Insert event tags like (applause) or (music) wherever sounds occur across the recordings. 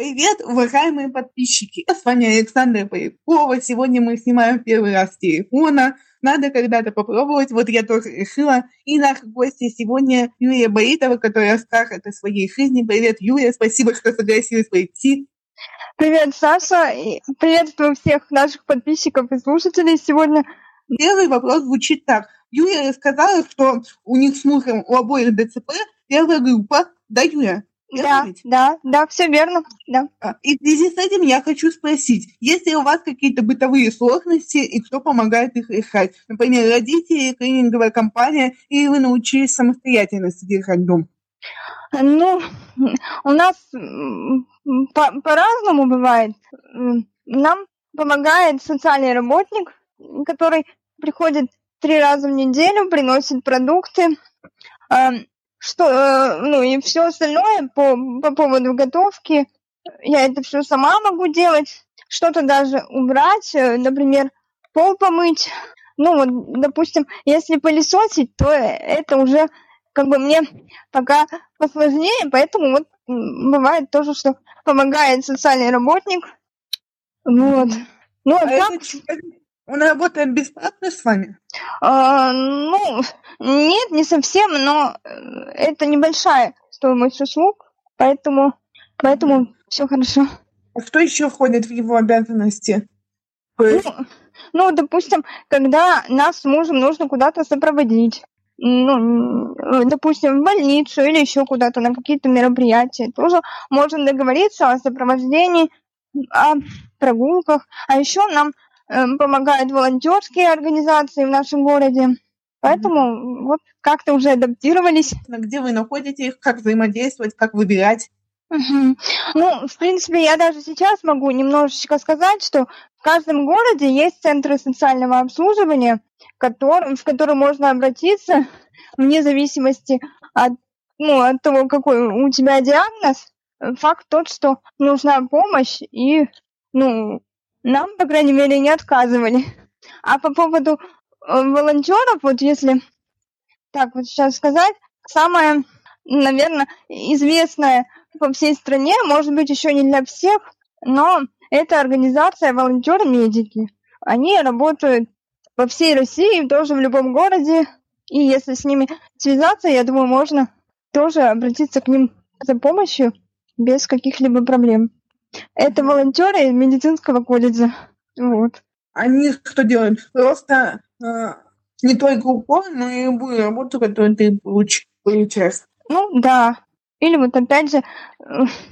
Привет, уважаемые подписчики! С вами Александра Полякова. Сегодня мы снимаем первый раз с телефона. Надо когда-то попробовать. Вот я тоже решила. И наши гости сегодня Юлия Боритова, которая расскажет о своей жизни. Привет, Юлия. Спасибо, что согласилась прийти. Привет, Саша. И приветствую всех наших подписчиков и слушателей сегодня. Первый вопрос звучит так. Юлия рассказала, что у них с мужем у обоих ДЦП первая группа. Да, Юля? Да, да, да, все верно, да. А, и в связи с этим я хочу спросить, есть ли у вас какие-то бытовые сложности и кто помогает их решать? Например, родители, клининговая компания, или вы научились самостоятельно содержать дом? Ну, у нас по- по-разному бывает. Нам помогает социальный работник, который приходит три раза в неделю, приносит продукты что, э, ну и все остальное по, по поводу готовки, я это все сама могу делать, что-то даже убрать, э, например, пол помыть. Ну вот, допустим, если пылесосить, то это уже как бы мне пока посложнее, поэтому вот бывает тоже, что помогает социальный работник. Вот. Ну, а так... это он работает бесплатно с вами? А, ну, нет, не совсем, но э, это небольшая стоимость услуг, поэтому, поэтому все хорошо. А что еще входит в его обязанности? Ну, ну, допустим, когда нас с мужем нужно куда-то сопроводить, ну, допустим, в больницу или еще куда-то на какие-то мероприятия, тоже можно договориться о сопровождении, о прогулках. А еще нам помогают волонтерские организации в нашем городе. Поэтому mm-hmm. вот как-то уже адаптировались. Где вы находитесь, как взаимодействовать, как выбирать? Угу. Ну, в принципе, я даже сейчас могу немножечко сказать, что в каждом городе есть центры социального обслуживания, который, в которые можно обратиться (laughs) вне зависимости от, ну, от того, какой у тебя диагноз. Факт тот, что нужна помощь и ну, нам, по крайней мере, не отказывали. А по поводу э, волонтеров, вот если так вот сейчас сказать, самое, наверное, известное по всей стране, может быть, еще не для всех, но это организация волонтеры-медики. Они работают по всей России, тоже в любом городе. И если с ними связаться, я думаю, можно тоже обратиться к ним за помощью без каких-либо проблем. Это волонтеры медицинского колледжа. Вот. Они что делают? Просто э, не только упор, но и любую работу, которую ты получ, получаешь. Ну да. Или вот опять же э,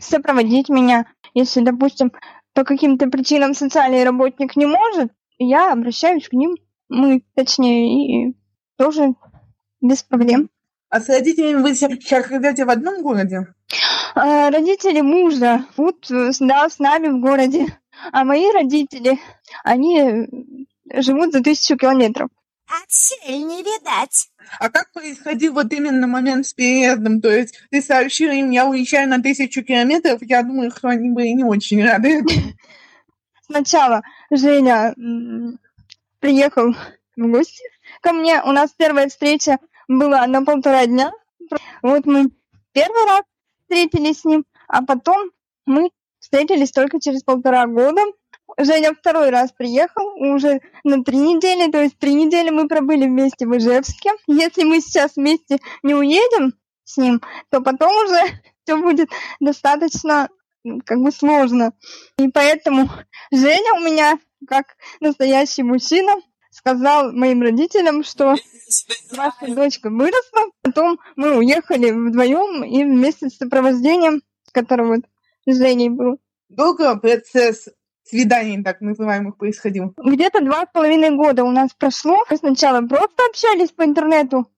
сопроводить меня, если, допустим, по каким-то причинам социальный работник не может, я обращаюсь к ним, мы, точнее, и тоже без проблем. А с родителями вы сейчас живете в одном городе? А, родители мужа живут да, с нами в городе, а мои родители, они живут за тысячу километров. Отсель не видать. А как происходил вот именно момент с переездом? То есть ты сообщила им, я уезжаю на тысячу километров, я думаю, что они были не очень рады. (laughs) Сначала Женя приехал в гости ко мне. У нас первая встреча была на полтора дня. Вот мы первый раз встретились с ним, а потом мы встретились только через полтора года. Женя второй раз приехал, уже на три недели, то есть три недели мы пробыли вместе в Ижевске. Если мы сейчас вместе не уедем с ним, то потом уже (laughs) все будет достаточно как бы сложно. И поэтому Женя у меня, как настоящий мужчина, сказал моим родителям, что (laughs) ваша дочка выросла, потом мы уехали вдвоем и вместе с сопровождением, который вот с Женей был. Долго процесс свиданий, так называемых, происходил? Где-то два с половиной года у нас прошло. Мы сначала просто общались по интернету,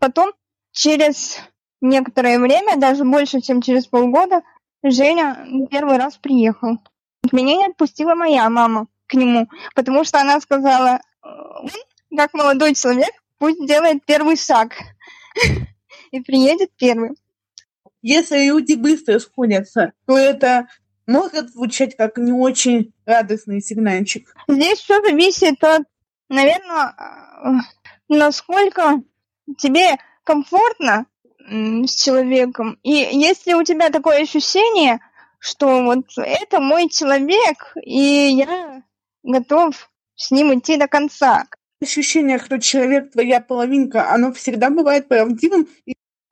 потом через некоторое время, даже больше, чем через полгода, Женя первый раз приехал. Меня не отпустила моя мама к нему, потому что она сказала, как молодой человек, пусть делает первый шаг и приедет первым. Если люди быстро сходятся, то это может звучать как не очень радостный сигнальчик. Здесь все зависит от, наверное, насколько тебе комфортно с человеком. И если у тебя такое ощущение, что вот это мой человек, и я готов с ним идти до конца. Ощущение, что человек твоя половинка, оно всегда бывает правдивым.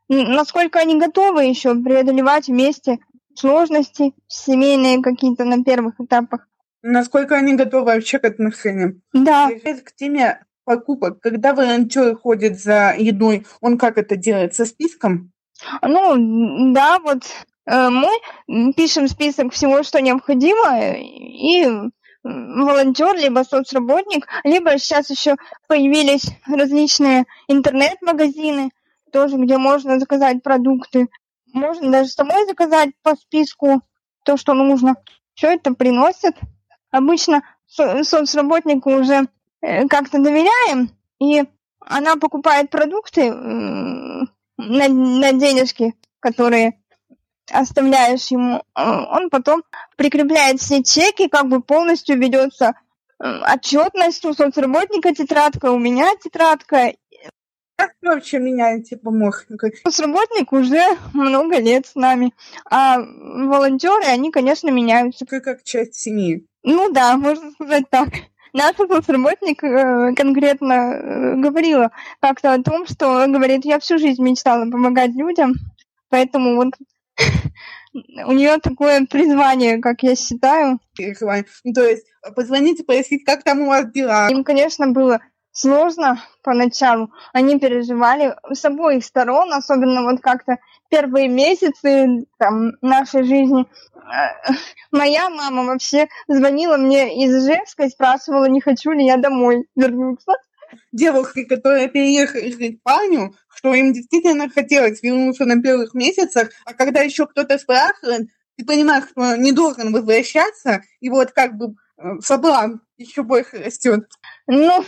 Насколько они готовы еще преодолевать вместе сложности семейные какие-то на первых этапах. Насколько они готовы вообще к отношениям. Да. К теме покупок. Когда волонтер ходит за едой, он как это делает? Со списком? Ну, да, вот э, мы пишем список всего, что необходимо, и волонтер, либо соцработник, либо сейчас еще появились различные интернет-магазины, тоже, где можно заказать продукты. Можно даже самой заказать по списку то, что нужно. Все это приносят. Обычно со- соцработнику уже э, как-то доверяем, и она покупает продукты на, на денежки, которые оставляешь ему, э, он потом прикрепляет все чеки, как бы полностью ведется отчетность у соцработника тетрадка, у меня тетрадка. Как вы вообще меняете помощника? Соцработник уже много лет с нами, а волонтеры, они, конечно, меняются. Как, как часть семьи. Ну да, можно сказать так. Наша соцработник э, конкретно э, говорила как-то о том, что, говорит, я всю жизнь мечтала помогать людям, поэтому вот у нее такое призвание, как я считаю. Ну, то есть позвонить и спросить, как там у вас дела. Им, конечно, было сложно поначалу. Они переживали с обоих сторон, особенно вот как-то первые месяцы там, нашей жизни. Моя мама вообще звонила мне из Ижевска и спрашивала, не хочу ли я домой вернуться. Девушки, которые переехали в Испанию, что им действительно хотелось вернуться на первых месяцах, а когда еще кто-то спрашивает, ты понимаешь, что не должен возвращаться, и вот как бы соблазн еще больше растет. Ну,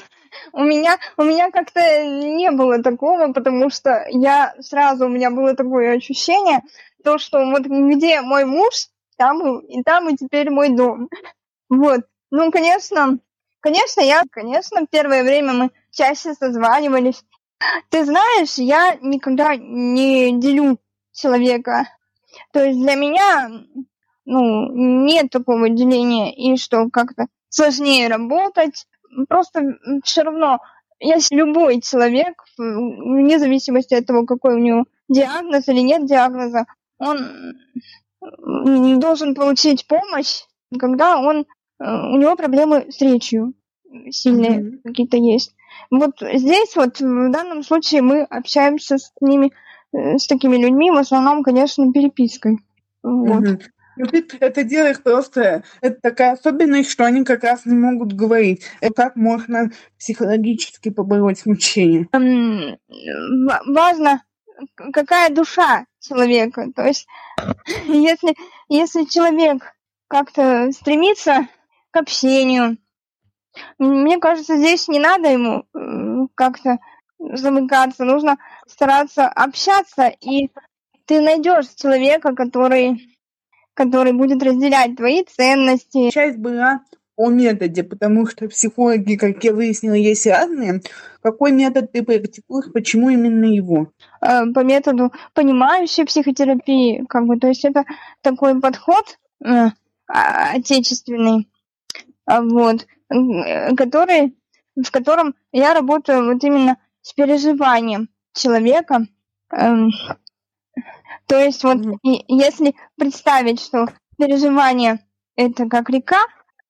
у меня, у меня как-то не было такого, потому что я сразу, у меня было такое ощущение, то, что вот где мой муж, там и там и теперь мой дом. (laughs) Вот. Ну, конечно, конечно, я, конечно, первое время мы чаще созванивались. Ты знаешь, я никогда не делю человека. То есть для меня, ну, нет такого деления, и что как-то сложнее работать, просто все равно, если любой человек, вне зависимости от того, какой у него диагноз или нет диагноза, он должен получить помощь, когда он, у него проблемы с речью сильные mm-hmm. какие-то есть. Вот здесь вот в данном случае мы общаемся с ними, э, с такими людьми, в основном, конечно, перепиской. Вот. Mm-hmm. Это делаешь просто... Это такая особенность, что они как раз не могут говорить. Это как можно психологически побороть мучение? Важно, какая душа человека. То есть, (laughs) если, если человек как-то стремится к общению, мне кажется, здесь не надо ему как-то замыкаться, нужно стараться общаться, и ты найдешь человека, который который будет разделять твои ценности. Часть была о методе, потому что психологи, как я выяснила, есть разные. Какой метод ты практикуешь, почему именно его? Э, по методу понимающей психотерапии, как бы, то есть это такой подход э, отечественный, вот, который, в котором я работаю вот именно с переживанием человека, эм, то есть вот mm-hmm. если представить, что переживание это как река,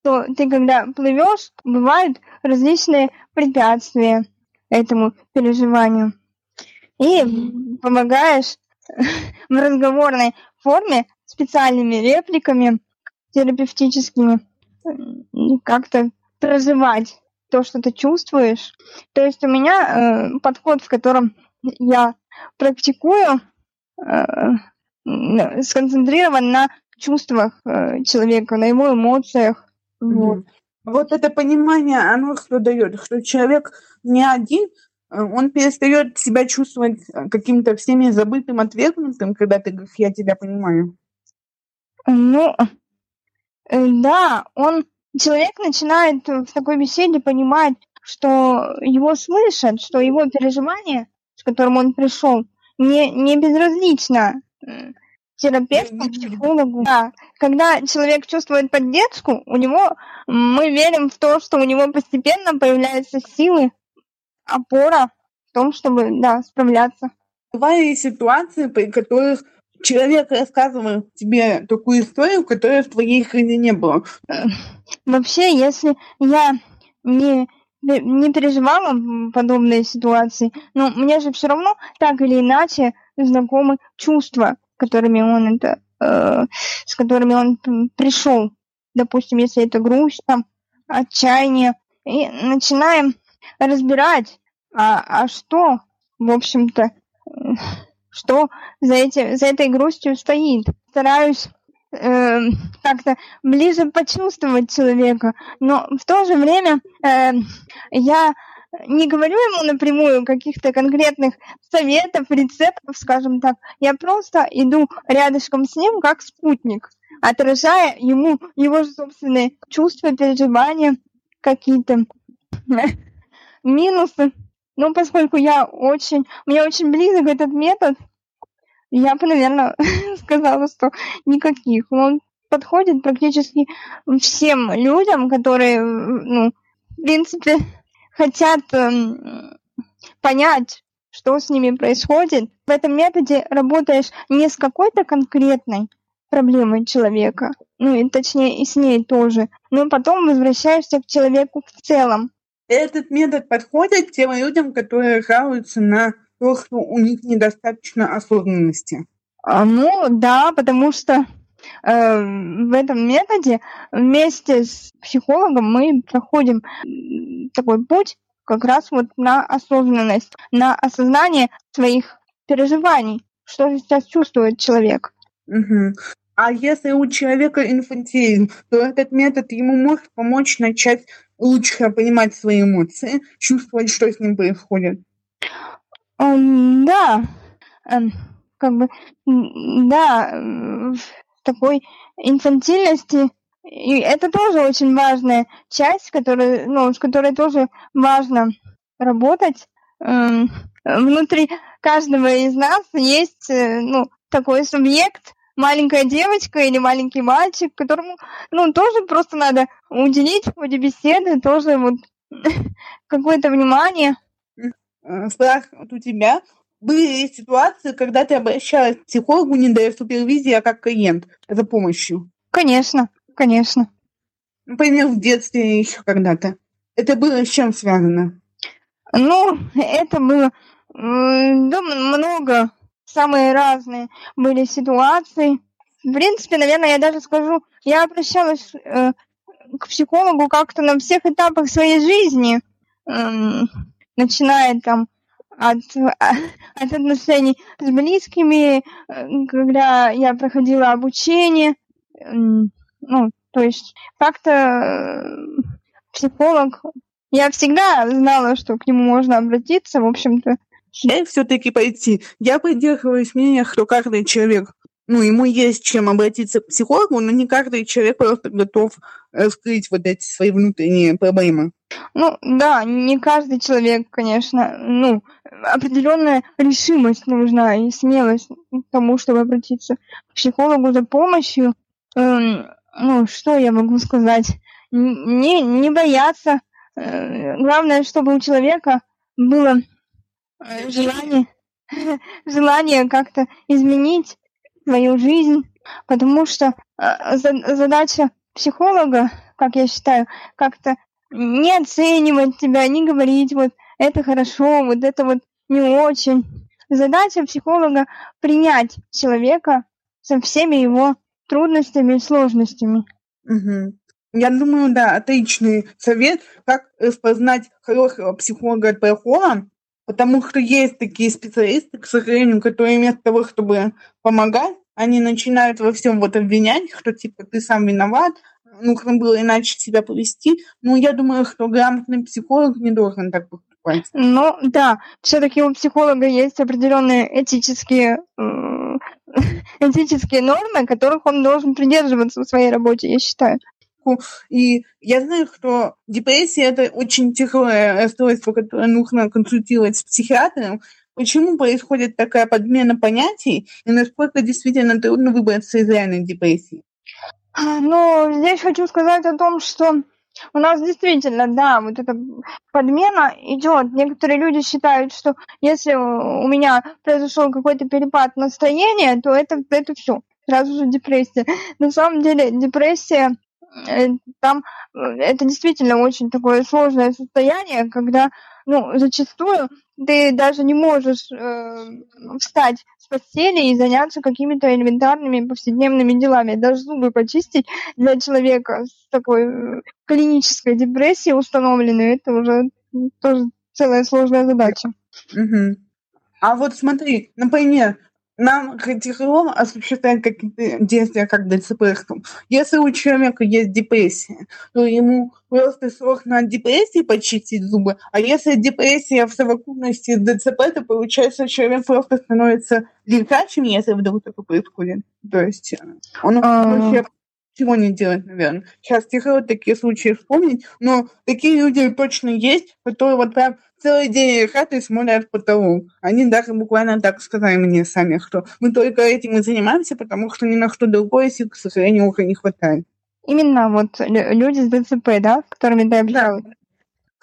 то ты когда плывешь, бывают различные препятствия этому переживанию. И помогаешь (laughs) в разговорной форме специальными репликами терапевтическими как-то проживать то, что ты чувствуешь. То есть у меня э, подход, в котором я практикую Э, сконцентрирован на чувствах э, человека, на его эмоциях. Вот. вот это понимание, оно что дает, что человек не один, э, он перестает себя чувствовать каким-то всеми забытым, отвергнутым, когда ты говоришь, я тебя понимаю. Ну, да, он, человек начинает в такой беседе понимать, что его слышат, что его переживания, с которым он пришел, не, не безразлично терапевту, психологу, да, когда человек чувствует поддержку, у него мы верим в то, что у него постепенно появляются силы, опора в том, чтобы да, справляться. Бывали ситуации, при которых человек рассказывал тебе такую историю, которой в твоей жизни не было. Вообще, если я не не переживала подобные ситуации, но мне же все равно так или иначе знакомы чувства, которыми он это, э, с которыми он пришел. Допустим, если это грусть, там, отчаяние, и начинаем разбирать, а, а что, в общем-то, что за, эти, за этой грустью стоит. Стараюсь э, как-то ближе почувствовать человека, но в то же время э, я не говорю ему напрямую каких-то конкретных советов, рецептов, скажем так. Я просто иду рядышком с ним как спутник, отражая ему его собственные чувства, переживания, какие-то (laughs) минусы. Ну, поскольку я очень, мне очень близок этот метод, я бы, наверное, (laughs) сказала, что никаких. Он подходит практически всем людям, которые, ну, в принципе, хотят э, понять, что с ними происходит. В этом методе работаешь не с какой-то конкретной проблемой человека, ну и точнее и с ней тоже, но потом возвращаешься к человеку в целом. Этот метод подходит тем людям, которые жалуются на то, что у них недостаточно осознанности? А, ну да, потому что э, в этом методе вместе с психологом мы проходим такой путь как раз вот на осознанность, на осознание своих переживаний, что же сейчас чувствует человек. Угу. А если у человека инфантилизм, то этот метод ему может помочь начать лучше понимать свои эмоции, чувствовать, что с ним происходит. Um, да, um, как бы, да, в такой инфантильности, и это тоже очень важная часть, которая, ну, с которой тоже важно работать. Um, внутри каждого из нас есть, э, ну, такой субъект, маленькая девочка или маленький мальчик, которому, ну, тоже просто надо уделить в ходе беседы тоже вот (laughs) какое-то внимание. Страх вот у тебя. Были ситуации, когда ты обращалась к психологу не для супервизии, а как клиент за помощью? Конечно, конечно. Например, в детстве еще когда-то. Это было с чем связано? Ну, это было да, много, самые разные были ситуации. В принципе, наверное, я даже скажу, я обращалась э, к психологу как-то на всех этапах своей жизни. Э, начиная там от, (laughs) от отношений с близкими, э, когда я проходила обучение, ну, то есть как-то э, психолог, я всегда знала, что к нему можно обратиться, в общем-то. Я все-таки пойти. Я придерживаюсь мнения, что каждый человек ну, ему есть чем обратиться к психологу, но не каждый человек просто готов раскрыть вот эти свои внутренние проблемы. Ну, да, не каждый человек, конечно, ну, определенная решимость нужна и смелость к тому, чтобы обратиться к психологу за помощью. Эм, ну, что я могу сказать? Не, не бояться. Э, главное, чтобы у человека было желание, (laughs) желание как-то изменить свою жизнь, потому что э, задача психолога, как я считаю, как-то не оценивать тебя, не говорить вот это хорошо, вот это вот не очень. Задача психолога принять человека со всеми его трудностями и сложностями. Угу. Я думаю, да, отличный совет, как распознать хорошего психолога от плохого, потому что есть такие специалисты, к сожалению, которые вместо того, чтобы помогать, они начинают во всем вот обвинять, что типа ты сам виноват, нужно было иначе себя повести. Ну, я думаю, что грамотный психолог не должен так поступать. Ну, да, все-таки у психолога есть определенные этические (laughs) этические нормы, которых он должен придерживаться в своей работе, я считаю. И я знаю, что депрессия это очень тяжелое расстройство, которое нужно консультировать с психиатром, Почему происходит такая подмена понятий и насколько действительно трудно выбраться из реальной депрессии? Ну, здесь хочу сказать о том, что у нас действительно, да, вот эта подмена идет. Некоторые люди считают, что если у меня произошел какой-то перепад настроения, то это, это все, сразу же депрессия. На самом деле депрессия там э, это действительно очень такое сложное состояние, когда ну, зачастую ты даже не можешь э, встать с постели и заняться какими-то элементарными повседневными делами. Даже зубы почистить для человека с такой э, клинической депрессией установленной, это уже тоже целая сложная задача. Угу. А вот смотри, например, нам тяжело осуществлять какие-то действия как ДЦП. Если у человека есть депрессия, то ему просто сложно от депрессии почистить зубы, а если депрессия в совокупности с ДЦП, то получается, человек просто становится легче, если вдруг такое происходит. То есть э, он а. вообще чего не делать, наверное. Сейчас тяжело такие случаи вспомнить, но такие люди точно есть, которые вот прям целый день лежат и смотрят потолок. Они даже буквально так сказали мне сами, что мы только этим и занимаемся, потому что ни на что другое сил, к сожалению, уже не хватает. Именно вот люди с ДЦП, да, с которыми ты общалась? Да.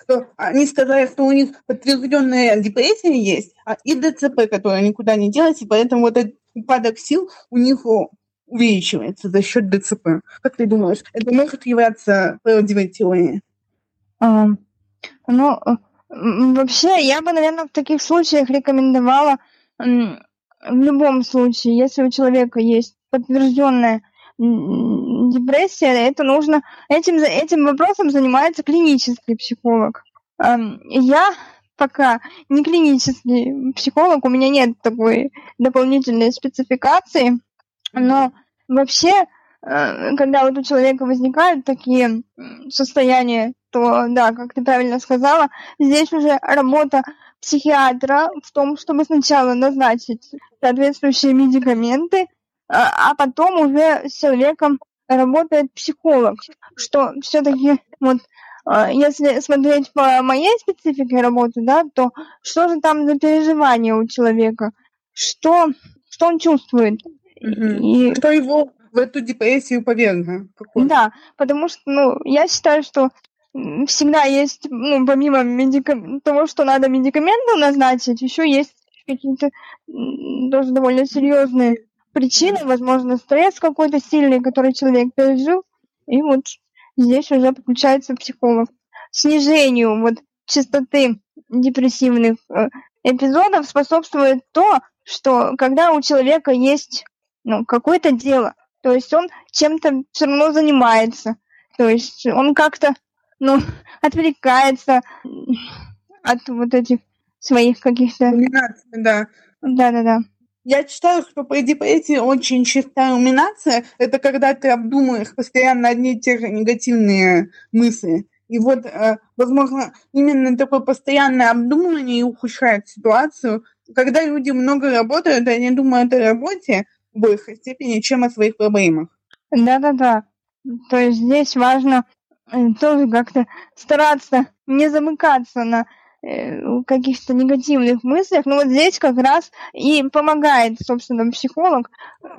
Что они сказали, что у них подтвержденная депрессия есть, а и ДЦП, которая никуда не делась, и поэтому вот этот упадок сил у них увеличивается за счет ДЦП. Как ты думаешь, это может являться правдивой теорией? А, ну, Вообще, я бы, наверное, в таких случаях рекомендовала в любом случае, если у человека есть подтвержденная депрессия, это нужно этим этим вопросом занимается клинический психолог. Я пока не клинический психолог, у меня нет такой дополнительной спецификации, но вообще, э, когда вот у человека возникают такие состояния то, да, как ты правильно сказала, здесь уже работа психиатра в том, чтобы сначала назначить соответствующие медикаменты, а, а потом уже с человеком работает психолог, что все-таки вот а, если смотреть по моей специфике работы, да, то что же там за переживания у человека, что, что он чувствует. И... Кто его в эту депрессию повергло? Да, потому что, ну, я считаю, что всегда есть, ну, помимо медикам... того, что надо медикаменты назначить, еще есть какие-то тоже довольно серьезные причины, возможно, стресс какой-то сильный, который человек пережил, и вот здесь уже подключается психолог. Снижению вот частоты депрессивных э, эпизодов способствует то, что когда у человека есть ну, какое-то дело, то есть он чем-то все равно занимается, то есть он как-то ну, (laughs) отвлекается от вот этих своих каких-то... да. Да-да-да. Я считаю, что по депрессии очень чистая руминация – это когда ты обдумываешь постоянно одни и те же негативные мысли. И вот, э, возможно, именно такое постоянное обдумывание и ухудшает ситуацию. Когда люди много работают, они думают о работе большей степени, чем о своих проблемах. Да-да-да. То есть здесь важно Э, тоже как-то стараться не замыкаться на э, каких-то негативных мыслях. Но вот здесь как раз и помогает, собственно, психолог.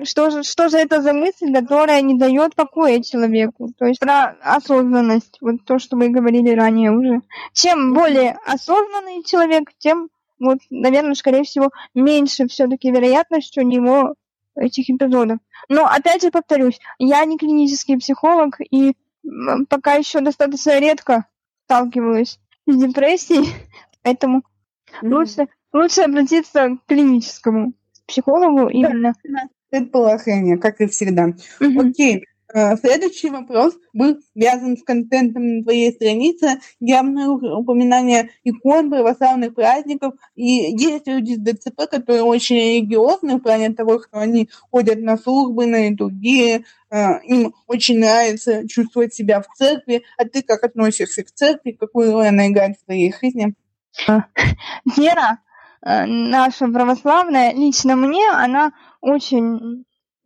Что же, что же это за мысль, которая не дает покоя человеку? То есть про осознанность, вот то, что мы говорили ранее уже. Чем более осознанный человек, тем, вот, наверное, скорее всего, меньше все-таки вероятность у него этих эпизодов. Но опять же повторюсь, я не клинический психолог, и пока еще достаточно редко сталкиваюсь с депрессией, (laughs) поэтому mm-hmm. лучше, лучше обратиться к клиническому психологу именно. Предположение, как и всегда. Mm-hmm. Окей. Э, следующий вопрос был связан с контентом на твоей странице. Я обнаружил упоминание икон, православных праздников. И есть люди с ДЦП, которые очень религиозны в плане того, что они ходят на службы, на литургии. Э, им очень нравится чувствовать себя в церкви. А ты как относишься к церкви? Какую роль она играет в твоей жизни? А, вера э, наша православная, лично мне, она очень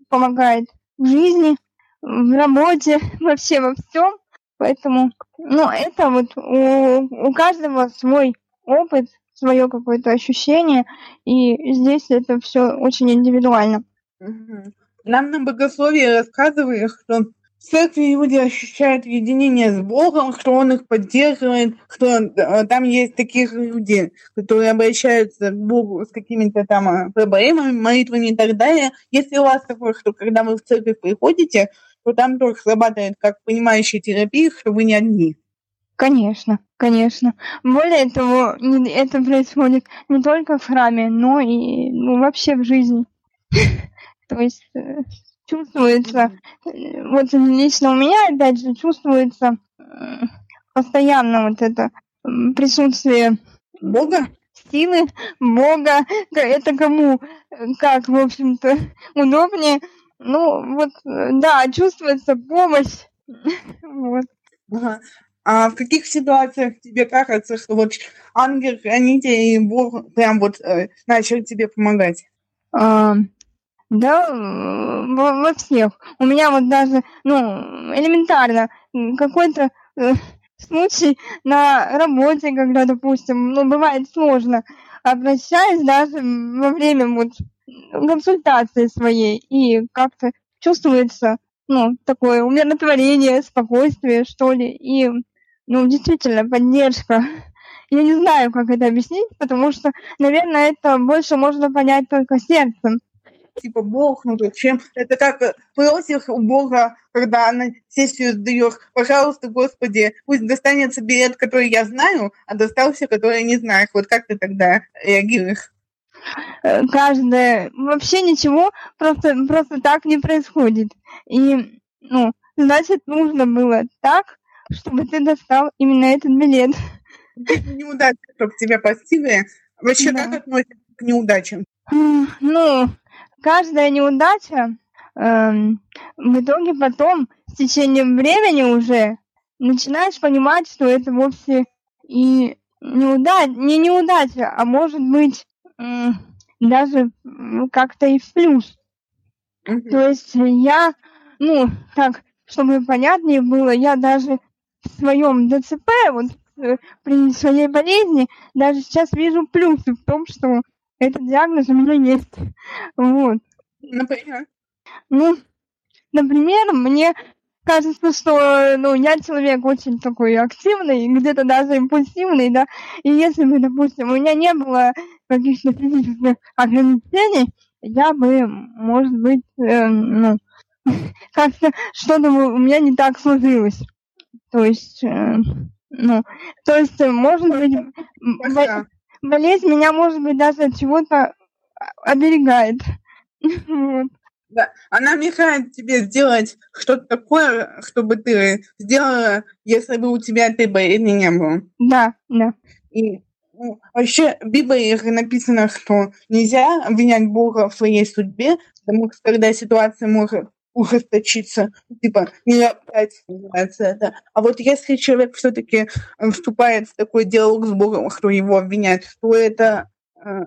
помогает в жизни, в работе, (laughs) вообще во всем. Поэтому, ну, это вот у, у каждого свой опыт, свое какое-то ощущение, и здесь это все очень индивидуально. Нам на богословии рассказывали, что в церкви люди ощущают единение с Богом, что Он их поддерживает, что э, там есть таких люди, которые обращаются к Богу с какими-то там э, проблемами, молитвами и так далее. Если у вас такое, что когда вы в церковь приходите, то там тоже срабатывает как понимающая терапия, что вы не одни. Конечно, конечно. Более того, это происходит не только в храме, но и ну, вообще в жизни. (laughs) То есть э, чувствуется, э, вот лично у меня, опять же, чувствуется э, постоянно вот это присутствие Бога? Силы, Бога, это кому как, в общем-то, удобнее. Ну, вот, да, чувствуется помощь. (laughs) Вот. Ага. А в каких ситуациях тебе кажется, что вот ангел-хранитель и Бог прям вот э, начал тебе помогать? А, да, во, во всех. У меня вот даже, ну, элементарно, какой-то э, случай на работе, когда, допустим, ну, бывает сложно, обращаюсь даже во время вот консультации своей, и как-то чувствуется, ну, такое умиротворение, спокойствие, что ли, и, ну, действительно, поддержка. (laughs) Я не знаю, как это объяснить, потому что, наверное, это больше можно понять только сердцем типа Бог, ну зачем? Это как э, просишь у Бога, когда на сессию сдаешь, пожалуйста, Господи, пусть достанется билет, который я знаю, а достался, который не знаешь. Вот как ты тогда реагируешь? Э, каждое, вообще ничего просто, просто так не происходит. И, ну, значит, нужно было так, чтобы ты достал именно этот билет. Неудача, чтобы тебя постигли. Вообще, да. как относишься к неудачам? Ну, каждая неудача э, в итоге потом, с течением времени уже, начинаешь понимать, что это вовсе и неудача, не неудача, а может быть э, даже как-то и в плюс. Mm-hmm. То есть я, ну, так, чтобы понятнее было, я даже в своем ДЦП, вот э, при своей болезни, даже сейчас вижу плюсы в том, что этот диагноз у меня есть. Вот. Например? Ну, например, мне кажется, что ну, я человек очень такой активный, где-то даже импульсивный, да, и если бы, допустим, у меня не было каких-то физических ограничений, я бы, может быть, э, ну, (laughs) как-то что-то у меня не так сложилось. То есть, э, ну, то есть, может быть, болезнь меня, может быть, даже от чего-то оберегает. (laughs) Да, она мешает тебе сделать что-то такое, чтобы ты сделала, если бы у тебя этой болезни не было. Да, да. И вообще в Библии написано, что нельзя обвинять Бога в своей судьбе, потому что когда ситуация может ужесточиться, типа не опять называется это. А вот если человек все-таки э, вступает в такой диалог с Богом, что его обвиняют, то это э,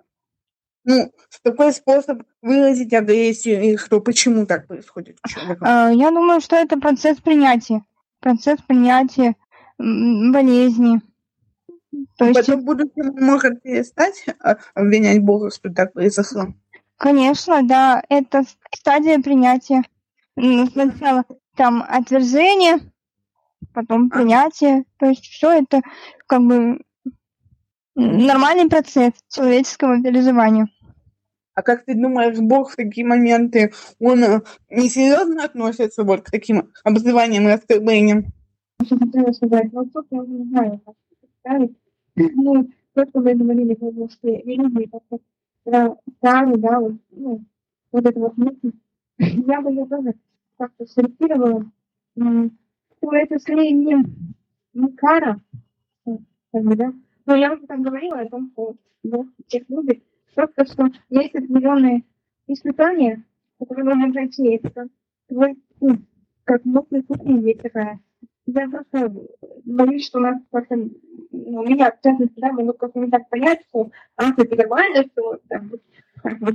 ну, такой способ выразить агрессию и что, почему так происходит? А, я думаю, что это процесс принятия. Процесс принятия болезни. То есть... Потом будущем может перестать а, обвинять Бога, что так произошло? Конечно, да. Это стадия принятия. Сначала там отвержение, потом принятие. То есть все это как бы нормальный процесс человеческого переживания. А как ты думаешь, Бог в такие моменты, он э, несерьезно относится вот к таким обзываниям и оскорблениям? Сказать, ну. Ну, то, что вы говорили, что религии как-то стали, да, вот, ну, вот это вот мысль. Я бы ее тоже как-то соректировала, что это скорее не, не кара, как бы, да, но я уже так говорила о том, что Бог всех любит, Просто что есть определенные испытания, которые нужно пройти. Это твой путь, как мокрый путь есть такая. Я просто боюсь, что у нас просто, ну, у меня, в частности, да, мы как-то не так понять, что а, это нормально, что там, как вот,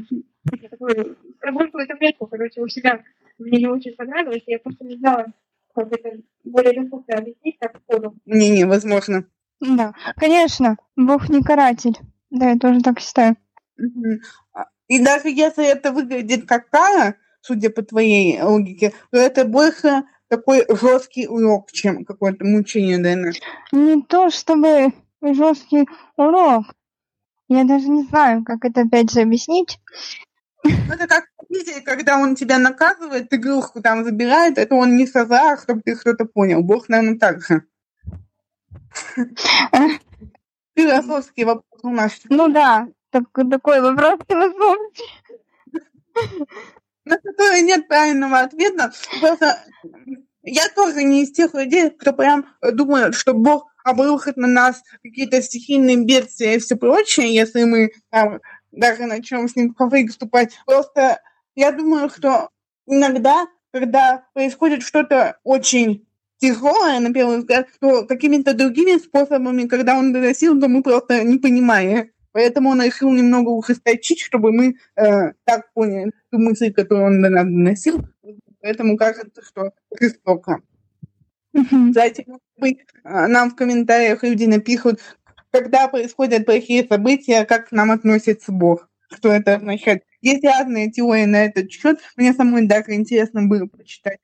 такую прогулку таблетку, короче, у себя мне не очень понравилось, я просто не знала, как это более доступно объяснить так сходу. Не, невозможно. Да, конечно, Бог не каратель. Да, я тоже так считаю. А, и даже если это выглядит как кара, судя по твоей логике, то это больше такой жесткий урок, чем какое-то мучение ДНР. Не то чтобы жесткий урок. Я даже не знаю, как это опять же объяснить. Это как видите, когда он тебя наказывает, игрушку там забирает, это он не сказал, чтобы ты что-то понял. Бог, наверное, так же. Философский вопрос у нас. Ну да, так, такой вопрос (laughs) философский. На который нет правильного ответа. Просто я тоже не из тех людей, кто прям думает, что Бог обрушит на нас какие-то стихийные бедствия и все прочее, если мы там, даже начнем с ним в конфликт вступать. Просто я думаю, что иногда, когда происходит что-то очень тяжелое, на первый взгляд, то какими-то другими способами, когда он доносил, то мы просто не понимаем. Поэтому он решил немного ужесточить, чтобы мы э, так поняли ту мысль, которую он до нас доносил. Поэтому кажется, что жестоко. Кстати, быть, э, нам в комментариях люди напишут, когда происходят плохие события, как к нам относится Бог. Что это означает? Есть разные теории на этот счет. Мне самой даже интересно было почитать.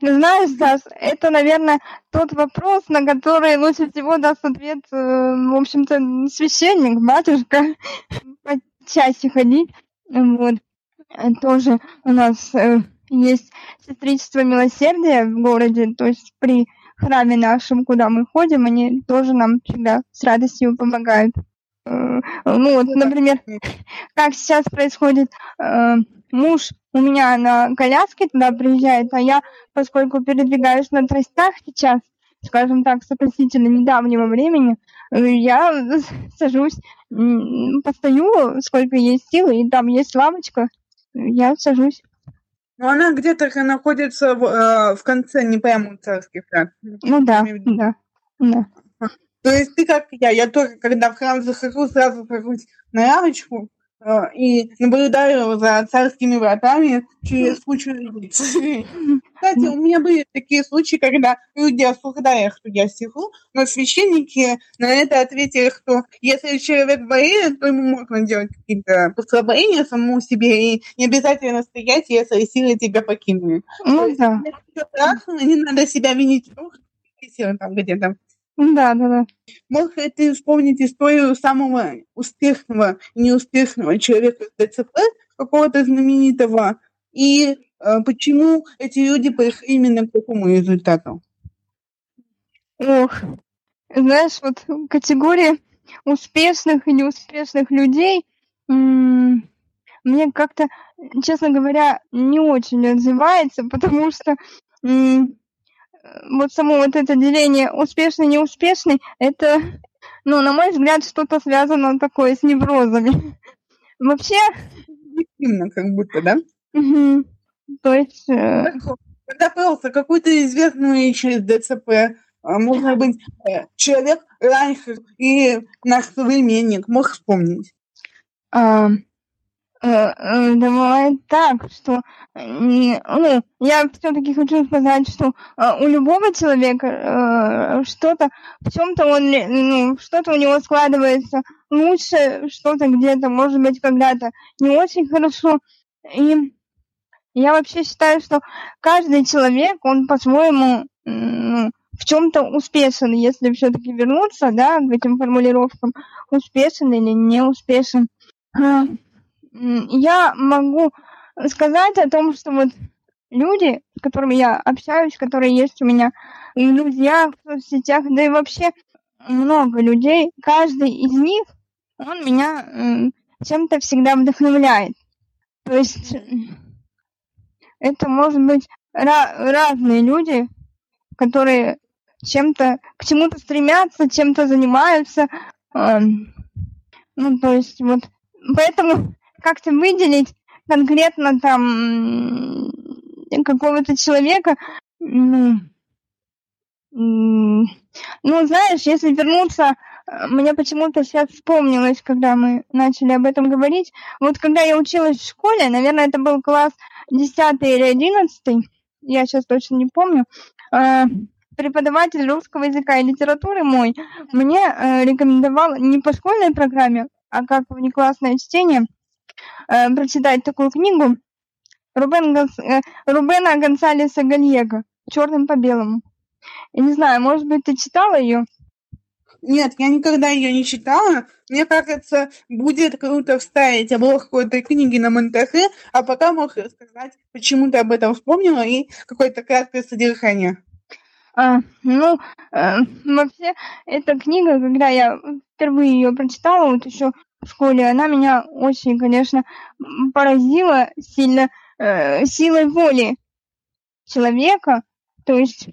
Ну, (laughs) знаешь, Стас, это, наверное, тот вопрос, на который лучше всего даст ответ, э, в общем-то, священник, батюшка, (laughs) чаще ходить. Вот. Э, тоже у нас э, есть сестричество милосердия в городе, то есть при храме нашем, куда мы ходим, они тоже нам всегда с радостью помогают. Ну вот, например, как сейчас происходит, муж у меня на коляске туда приезжает, а я, поскольку передвигаюсь на тростях сейчас, скажем так, с относительно недавнего времени, э, я (laughs) сажусь, постою, сколько есть силы, и там есть лавочка, я сажусь. Но она где-то находится в, э, в конце, не прямо у царских врат. Ну да, да, да. То есть ты как я, я тоже, когда в храм захожу, сразу сажусь на лавочку, и наблюдаю за царскими вратами через (laughs) кучу людей. Кстати, у меня были такие случаи, когда люди осуждали, что я сижу, но священники на это ответили, что если человек болеет, то ему можно делать какие-то послабления самому себе, и не обязательно стоять, если силы тебя покинули. Ну, да. не надо себя винить силы там где-то да, да, да. Можете ты вспомнить историю самого успешного и неуспешного человека с ДЦП, какого-то знаменитого, и э, почему эти люди пришли именно к такому результату? Ох, знаешь, вот категория успешных и неуспешных людей мне как-то, честно говоря, не очень отзывается, (laughs) потому что вот само вот это деление успешный, неуспешный, это, ну, на мой взгляд, что-то связано такое с неврозами. (laughs) Вообще... Объективно, как будто, да? Угу. То есть... Э... Когда просто какую-то известную через ДЦП, а, можно быть э, человек раньше и наш современник, мог вспомнить. А, Бывает э, так, что ну, я все-таки хочу сказать, что э, у любого человека э, что-то, в чем-то он, ну, что-то у него складывается лучше, что-то где-то, может быть, когда-то не очень хорошо. И я вообще считаю, что каждый человек, он по-своему ну, в чем-то успешен, если все-таки вернуться, да, к этим формулировкам, успешен или не успешен я могу сказать о том, что вот люди, с которыми я общаюсь, которые есть у меня друзья в соцсетях, да и вообще много людей, каждый из них, он меня чем-то всегда вдохновляет. То есть это может быть разные люди, которые чем-то к чему-то стремятся, чем-то занимаются. Ну, то есть вот поэтому как-то выделить конкретно там какого-то человека, ну, ну, знаешь, если вернуться, э, мне почему-то сейчас вспомнилось, когда мы начали об этом говорить. Вот когда я училась в школе, наверное, это был класс 10 или 11, я сейчас точно не помню, э, преподаватель русского языка и литературы мой мне э, рекомендовал не по школьной программе, а как внеклассное чтение – э, прочитать такую книгу Рубен Гонс... э, Рубена Гонсалеса Гальего «Черным по белому». Я не знаю, может быть, ты читала ее? Нет, я никогда ее не читала. Мне кажется, будет круто вставить обложку этой книги на монтаже, а пока можешь рассказать, почему ты об этом вспомнила и какое-то краткое содержание. А, ну, э, вообще, эта книга, когда я впервые ее прочитала, вот еще в школе, она меня очень, конечно, поразила сильно э, силой воли человека. То есть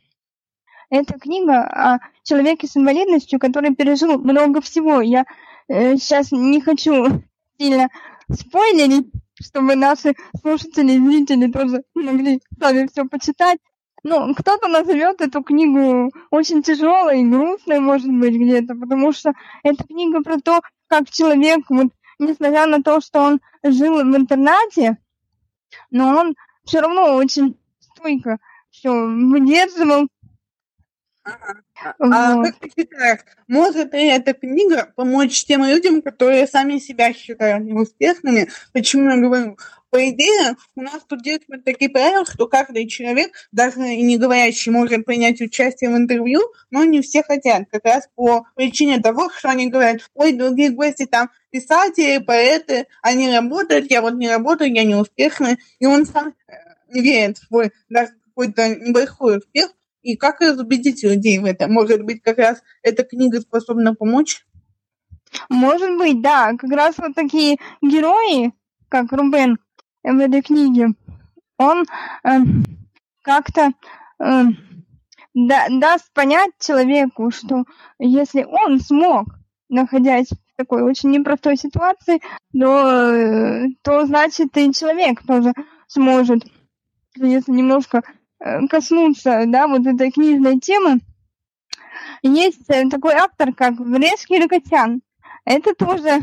это книга о человеке с инвалидностью, который пережил много всего. Я э, сейчас не хочу сильно спойлерить, чтобы наши слушатели и зрители тоже могли сами все почитать. Ну, кто-то назовет эту книгу очень тяжелой, грустной, может быть, где-то, потому что это книга про то, как человек, вот, несмотря на то, что он жил в интернате, но он все равно очень стойко все выдерживал, а вот. как ты считаешь, может ли эта книга помочь тем людям, которые сами себя считают неуспешными? Почему я говорю? По идее, у нас тут действуют такие правила, что каждый человек, даже и не говорящий, может принять участие в интервью, но не все хотят. Как раз по причине того, что они говорят, ой, другие гости там писатели, поэты, они работают, я вот не работаю, я неуспешный. И он сам э, не верит в свой даже какой-то небольшой успех, и как убедить людей в этом? Может быть, как раз эта книга способна помочь? Может быть, да. Как раз вот такие герои, как Рубен в этой книге, он э, как-то э, да, даст понять человеку, что если он смог, находясь в такой очень непростой ситуации, то, э, то значит и человек тоже сможет, если немножко Э, коснуться, да, вот этой книжной темы, есть э, такой автор, как Врежский Рокотян. Это тоже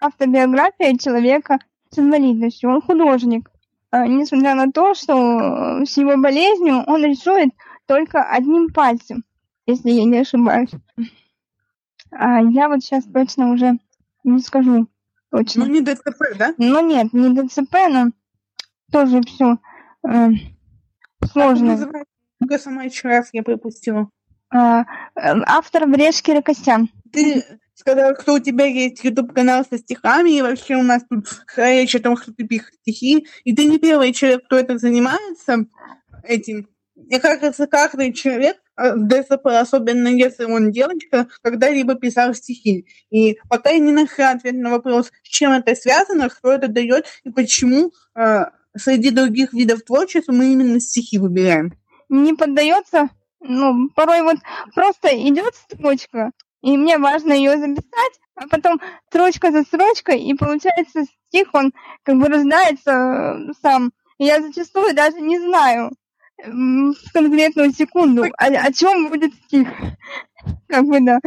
автобиография человека с инвалидностью. Он художник. А, несмотря на то, что с его болезнью он рисует только одним пальцем, если я не ошибаюсь. А я вот сейчас точно уже не скажу. Точно. Ну, не ДЦП, да? Ну, нет, не ДЦП, но тоже все э, Сложно. Ну-ка, сама еще раз я пропустила. А, э, автор Врешки Рокосян. Ты сказала, что у тебя есть YouTube-канал со стихами, и вообще у нас тут речь о том, что ты пишешь стихи, и ты не первый человек, кто это занимается этим. Мне кажется, каждый человек, а, ДСП, особенно если он девочка, когда-либо писал стихи. И пока я не нашла ответ на вопрос, с чем это связано, что это дает и почему а, среди других видов творчества мы именно стихи выбираем. Не поддается, ну, порой вот просто идет строчка, и мне важно ее записать, а потом строчка за строчкой, и получается стих, он как бы рождается э, сам. Я зачастую даже не знаю в конкретную секунду, о, о чем будет стих. (laughs) Как бы, да.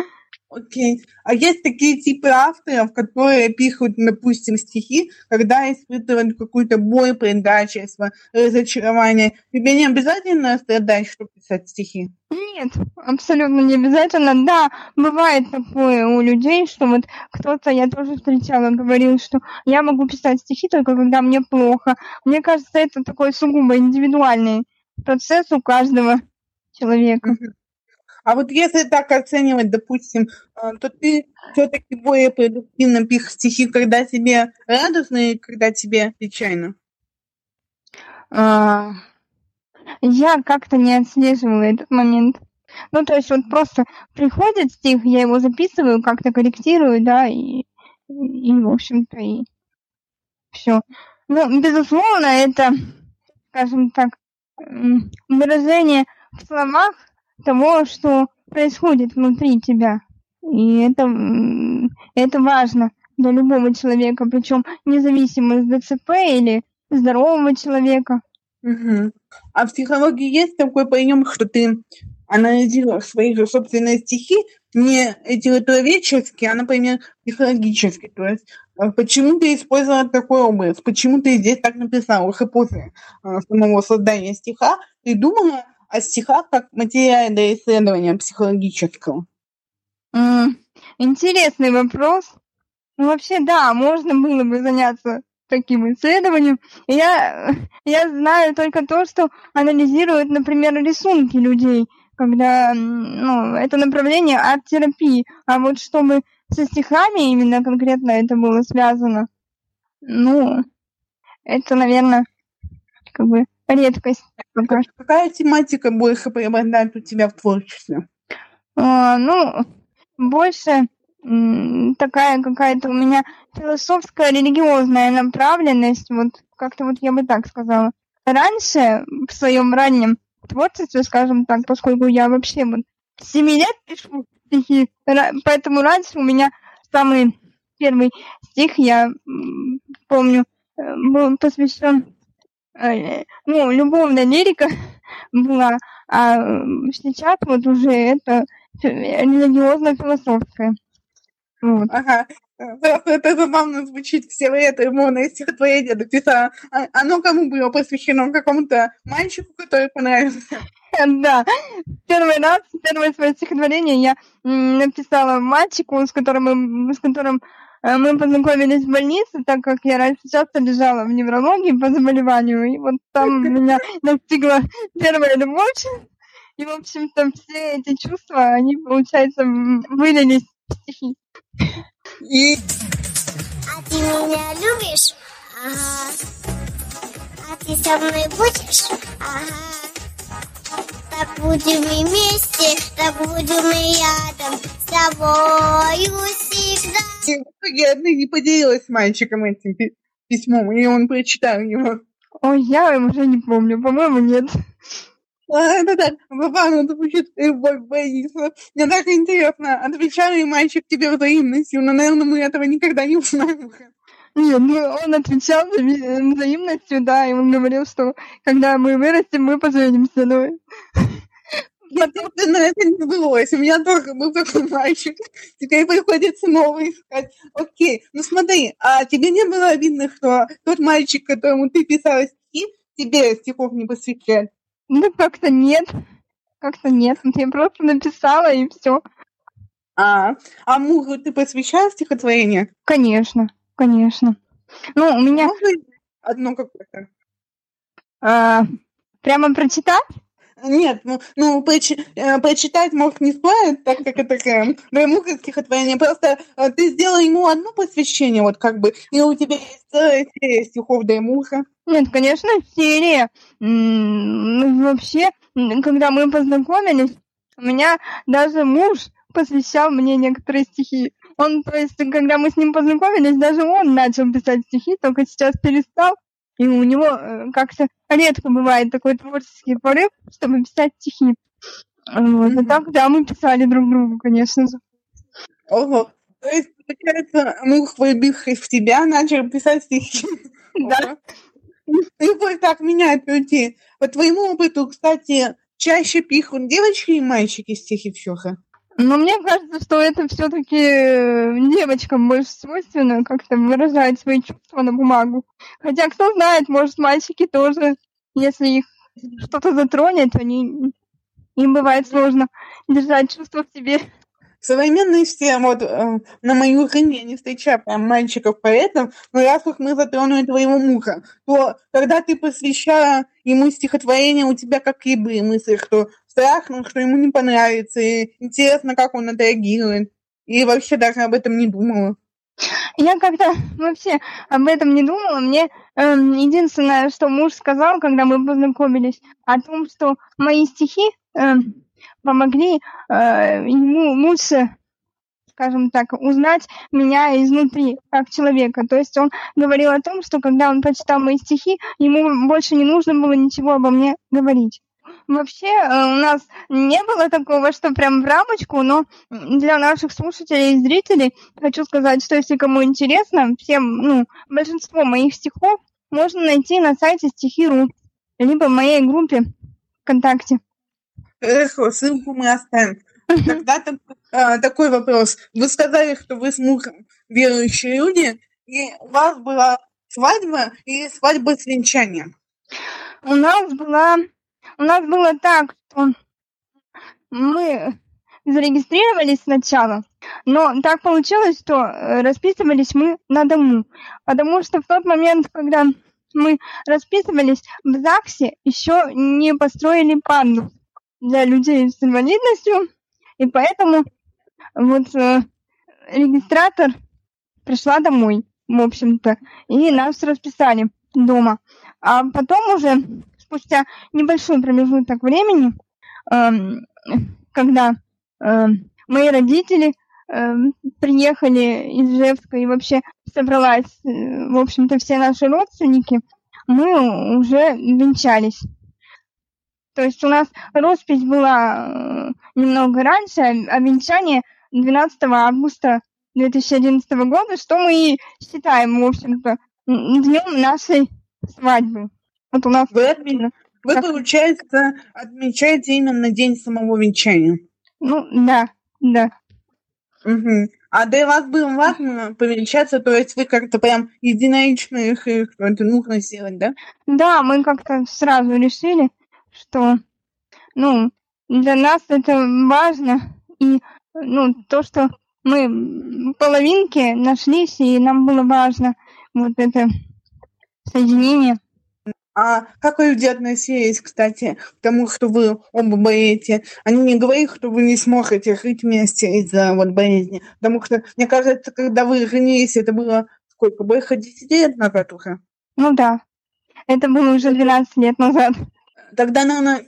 Окей. А есть такие типы авторов, которые пишут, допустим, стихи, когда испытывают какую-то боль, предательство, разочарование. Тебе не обязательно страдать, чтобы писать стихи? Нет, абсолютно не обязательно. Да, бывает такое у людей, что вот кто-то, я тоже встречала, говорил, что я могу писать стихи только когда мне плохо. Мне кажется, это такой сугубо индивидуальный процесс у каждого человека. Mm-hmm. А вот если так оценивать, допустим, э, то ты все-таки более продуктивно пишешь стихи, когда тебе радостно и когда тебе печально? А, я как-то не отслеживала этот момент. Ну, то есть вот просто приходит стих, я его записываю, как-то корректирую, да, и, и в общем-то, и все. Ну, безусловно, это, скажем так, выражение в словах того, что происходит внутри тебя. И это, это важно для любого человека, причем независимо из ДЦП или здорового человека. Угу. А в психологии есть такой прием, что ты анализируешь свои же собственные стихи не литературоведчески, а, например, психологически. То есть а почему ты использовал такой образ, почему ты здесь так написал, уже после а, самого создания стиха, ты думала о стихах как материале для исследования психологического? Mm, интересный вопрос. Ну, вообще, да, можно было бы заняться таким исследованиям. Я, я знаю только то, что анализируют, например, рисунки людей, когда ну, это направление арт-терапии. А вот чтобы со стихами именно конкретно это было связано, ну, это, наверное, как бы редкость. Какая тематика больше преобладает у тебя в творчестве? А, ну, больше такая какая-то у меня философская религиозная направленность, вот как-то вот я бы так сказала. Раньше, в своем раннем творчестве, скажем так, поскольку я вообще вот с 7 лет пишу стихи, поэтому раньше у меня самый первый стих, я помню, э, был посвящен ну, любовная лирика (laughs) была, а сейчас вот уже это религиозно-философская. Вот. Ага. (laughs) Это забавно звучит, все это любовное стихотворение написала. А, оно кому было посвящено? Какому-то мальчику, который понравился? (laughs) Да. Первый раз, первое свое стихотворение я написала мальчику, с которым мы, с которым э, мы познакомились в больнице, так как я раньше часто лежала в неврологии по заболеванию, и вот там (laughs) меня настигла первая любовь. И, в общем-то, все эти чувства, они, получается, вылились в стихи. И... А ты меня любишь? Ага. А ты со мной будешь? Ага. Так будем вместе, так будем и рядом с тобою всегда. Я не поделилась с мальчиком этим письмом, и он прочитал его. Ой, я уже не помню, по-моему, нет. А, это так забавно звучит любовь Борисова. Мне так интересно, отвечал ли мальчик тебе взаимностью, но, наверное, мы этого никогда не узнаем. Нет, ну он отвечал взаимностью, да, и он говорил, что когда мы вырастем, мы поженимся, но... (laughs) Естественно, это не сбылось. У меня тоже был такой (laughs) мальчик. Теперь приходится новый искать. Окей, ну смотри, а тебе не было обидно, что тот мальчик, которому ты писала стихи, тебе стихов не посвящает? Ну, как-то нет. Как-то нет. Я просто написала, и все. А, а мужу ты посвящаешь стихотворение? Конечно, конечно. Ну, у меня... Можно одно какое-то? А, прямо прочитать? Нет, ну, ну прочи, э, прочитать может не стоит, так как это э, прямое стихотворение. Просто э, ты сделал ему одно посвящение, вот как бы, и у тебя есть целая серия стихов Даймуха. Нет, конечно, серия. М-м, вообще, когда мы познакомились, у меня даже муж посвящал мне некоторые стихи. Он, то есть, когда мы с ним познакомились, даже он начал писать стихи, только сейчас перестал. И у него э, как-то редко бывает такой творческий порыв, чтобы писать стихи. Вот. Mm-hmm. И так, да, мы писали друг другу, конечно же. Ого. То есть, получается, муж, влюбившись в тебя, начал писать стихи. (laughs) Да. Любовь так меняет людей. По твоему опыту, кстати, чаще пишут девочки и мальчики стихи Ксюха? Но мне кажется, что это все-таки э, девочкам больше свойственно как-то выражать свои чувства на бумагу. Хотя, кто знает, может, мальчики тоже, если их что-то затронет, они им бывает сложно держать чувства в себе в современности вот э, на мою жизнь я не встречаю прям мальчиков-поэтов, но раз уж мы затронули твоего мужа, то когда ты посвящала ему стихотворение, у тебя какие были мысли, что страшно, что ему не понравится, и интересно, как он отреагирует, и вообще даже об этом не думала? Я как-то вообще об этом не думала. Мне э, единственное, что муж сказал, когда мы познакомились, о том, что мои стихи э, помогли э, ему лучше, скажем так, узнать меня изнутри, как человека. То есть он говорил о том, что когда он прочитал мои стихи, ему больше не нужно было ничего обо мне говорить. Вообще э, у нас не было такого, что прям в рамочку, но для наших слушателей и зрителей хочу сказать, что если кому интересно, всем, ну, большинство моих стихов можно найти на сайте стихи.ру, либо в моей группе ВКонтакте. Хорошо, ссылку мы оставим. Тогда а, такой вопрос. Вы сказали, что вы с мужем верующие люди, и у вас была свадьба или свадьба с венчанием? У нас была... У нас было так, что мы зарегистрировались сначала, но так получилось, что э, расписывались мы на дому, потому что в тот момент, когда мы расписывались, в ЗАГСе еще не построили пандус для людей с инвалидностью, и поэтому вот э, регистратор пришла домой, в общем-то, и нас расписали дома. А потом уже, спустя небольшой промежуток времени, э, когда э, мои родители э, приехали из Жевска и вообще собралась, э, в общем-то, все наши родственники, мы уже венчались. То есть у нас роспись была э, немного раньше, а венчание 12 августа 2011 года, что мы и считаем, в общем-то, днем нашей свадьбы. Вот у нас... Вы, отме... Вы как... получается, отмечаете именно день самого венчания? Ну, да, да. Угу. А для вас было важно повенчаться, то есть вы как-то прям единолично их, их это нужно сделать, да? Да, мы как-то сразу решили, что, ну, для нас это важно, и, ну, то, что мы половинки нашлись, и нам было важно вот это соединение. А как люди относились, кстати, к тому, что вы оба болеете? Они не говорили, что вы не сможете жить вместе из-за вот болезни? Потому что, мне кажется, когда вы женились, это было сколько, больше 10 лет назад уже? Ну да, это было уже 12 лет назад. Тогда, было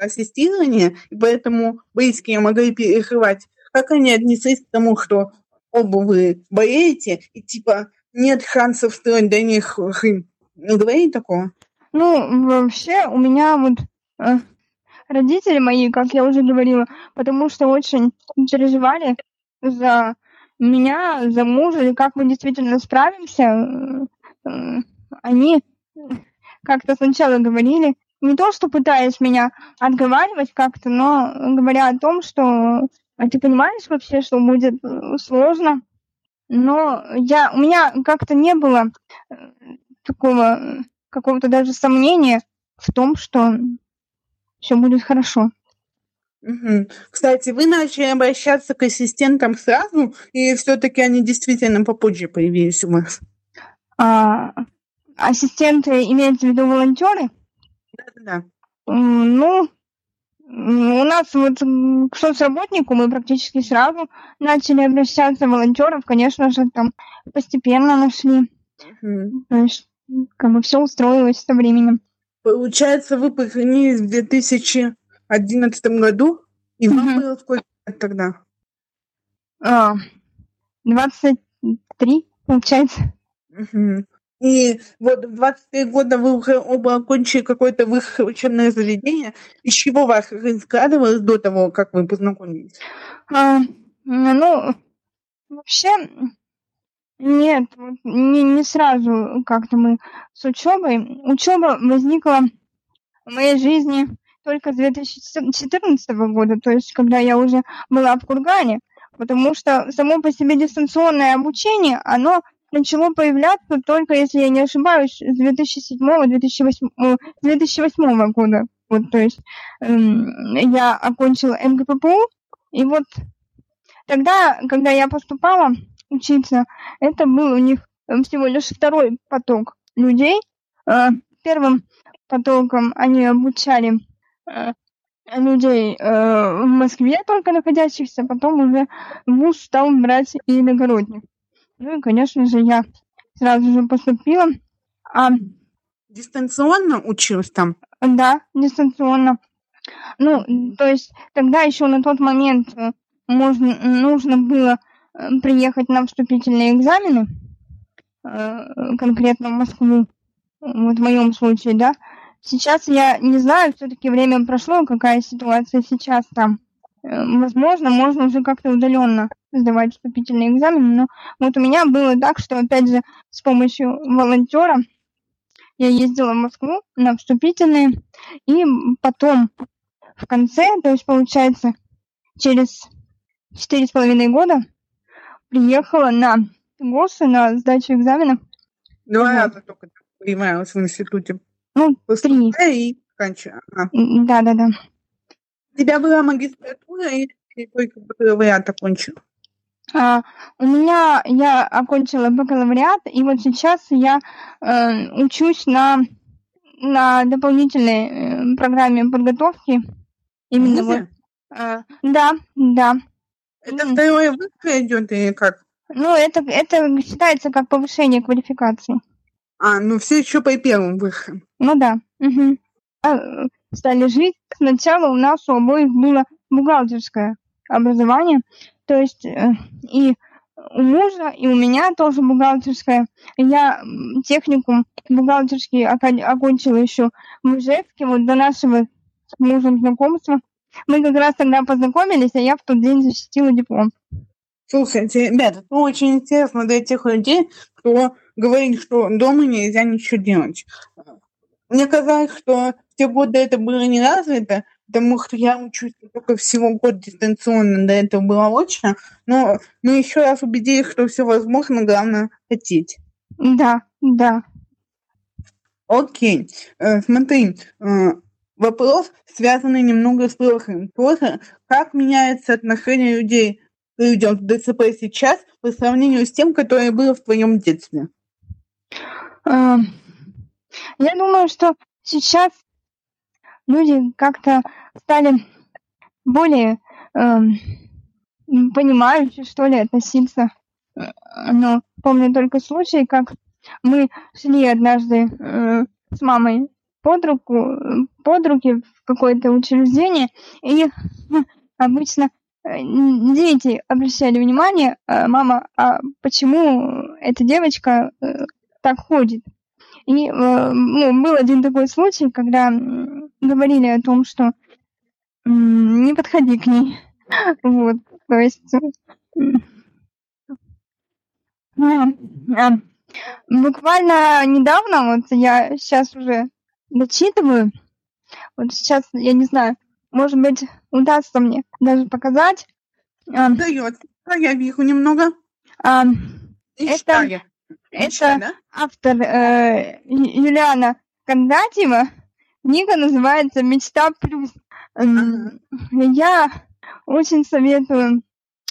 ассистирования, и поэтому близкие могли переживать. Как они отнеслись к тому, что оба вы болеете, и типа нет шансов строить до них жизнь? Не говорили такого? Ну, вообще, у меня вот э, родители мои, как я уже говорила, потому что очень переживали за меня, за мужа, и как мы действительно справимся. Э, э, они как-то сначала говорили, не то, что пытаясь меня отговаривать как-то, но говоря о том, что а ты понимаешь вообще, что будет э, сложно. Но я, у меня как-то не было э, такого какого-то даже сомнения в том, что все будет хорошо. Кстати, вы начали обращаться к ассистентам сразу, и все-таки они действительно попозже появились у вас? А, ассистенты имеются в виду волонтеры? Да-да-да. Ну, у нас вот к соцработнику мы практически сразу начали обращаться, волонтеров, конечно же, там постепенно нашли. Угу. То есть как бы все устроилось со временем. Получается, вы похоронились в 2011 году, и вам угу. было сколько лет тогда? А, 23, получается. Угу. И вот в 23 года вы уже оба окончили какое-то высшее учебное заведение. Из чего вас складывалось до того, как вы познакомились? А, ну, вообще, нет, не, не сразу как-то мы с учебой. Учеба возникла в моей жизни только с 2014 года, то есть когда я уже была в Кургане, потому что само по себе дистанционное обучение, оно начало появляться только, если я не ошибаюсь, с 2007-2008 2008 года. Вот, то есть эм, я окончила МГППУ, и вот тогда, когда я поступала, учиться. Это был у них э, всего лишь второй поток людей. Э, первым потоком они обучали э, людей в Москве только находящихся, потом уже вуз стал брать и иногородних. Ну и, конечно же, я сразу же поступила. А... Дистанционно училась там? Да, дистанционно. Ну, то есть тогда еще на тот момент можно, нужно было Э, приехать на вступительные экзамены, э, конкретно в Москву, вот в моем случае, да. Сейчас я не знаю, все-таки время прошло, какая ситуация сейчас там. Э, возможно, можно уже как-то удаленно сдавать вступительные экзамены, но вот у меня было так, что, опять же, с помощью волонтера я ездила в Москву на вступительные, и потом в конце, то есть, получается, через четыре с половиной года приехала на ГОСы, на сдачу экзамена. Два вот. раза только принималась в институте. Ну, три. И Ага. Да, да, да. У тебя была магистратура или ты только бакалавриат окончил? А, у меня я окончила бакалавриат, и вот сейчас я э, учусь на, на дополнительной э, программе подготовки. Именно вот. Э, да, да. Это М. второе высшее идет или как? Ну, это, это считается как повышение квалификации. А, ну все еще по первому высшим. Ну да. Мгм. А, стали жить. Сначала у нас у обоих было бухгалтерское образование. То есть э, и у мужа, и у меня тоже бухгалтерское. Я техникум бухгалтерский окончила еще в Ижевске, вот до нашего с мужем знакомства. Мы как раз тогда познакомились, а я в тот день защитила диплом. Слушайте, ребята, это очень интересно для тех людей, кто говорит, что дома нельзя ничего делать. Мне казалось, что в те годы это было не развито, потому что я учусь только всего год дистанционно, до этого было очно, но мы еще раз убедились, что все возможно, главное хотеть. Да, да. Окей, э, смотри, э, вопрос, связанный немного с прошлым. Тоже, как меняется отношение людей к людям с ДЦП сейчас по сравнению с тем, которое было в твоем детстве? Я думаю, что сейчас люди как-то стали более м, понимающие, что ли, относиться. Э, Но помню только случай, как мы шли однажды э, с мамой под руку, э, под руки в какое-то учреждение, и обычно э, дети обращали внимание, «А, мама, а почему эта девочка э, так ходит? И э, ну, был один такой случай, когда говорили о том, что не подходи к ней. (laughs) Вот, то есть... Буквально недавно, вот я сейчас уже дочитываю, вот сейчас, я не знаю, может быть, удастся мне даже показать. А, Дается. Я вижу немного. а, Это-. Это- Читай, да? автор э, Юлиана Кондратьева. Книга называется «Мечта плюс». М, Я очень советую,